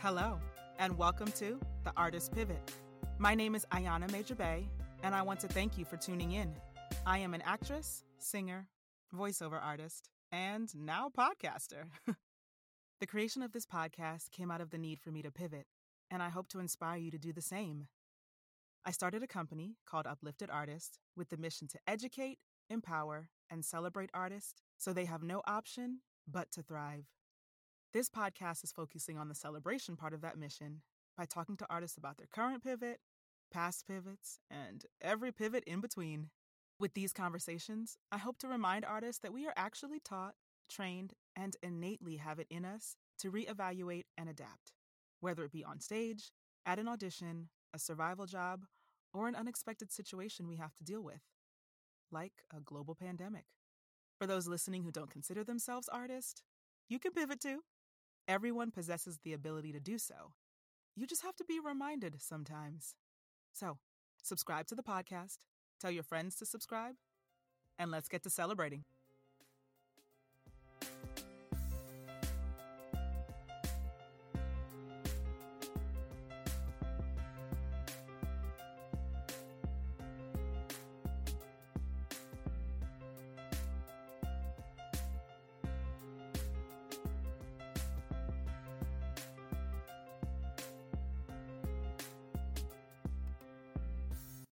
Hello, and welcome to The Artist Pivot. My name is Ayana Major Bey, and I want to thank you for tuning in. I am an actress, singer, voiceover artist, and now podcaster. the creation of this podcast came out of the need for me to pivot, and I hope to inspire you to do the same. I started a company called Uplifted Artists with the mission to educate, empower, and celebrate artists so they have no option but to thrive. This podcast is focusing on the celebration part of that mission by talking to artists about their current pivot, past pivots, and every pivot in between. With these conversations, I hope to remind artists that we are actually taught, trained, and innately have it in us to reevaluate and adapt, whether it be on stage, at an audition, a survival job, or an unexpected situation we have to deal with, like a global pandemic. For those listening who don't consider themselves artists, you can pivot too. Everyone possesses the ability to do so. You just have to be reminded sometimes. So, subscribe to the podcast, tell your friends to subscribe, and let's get to celebrating.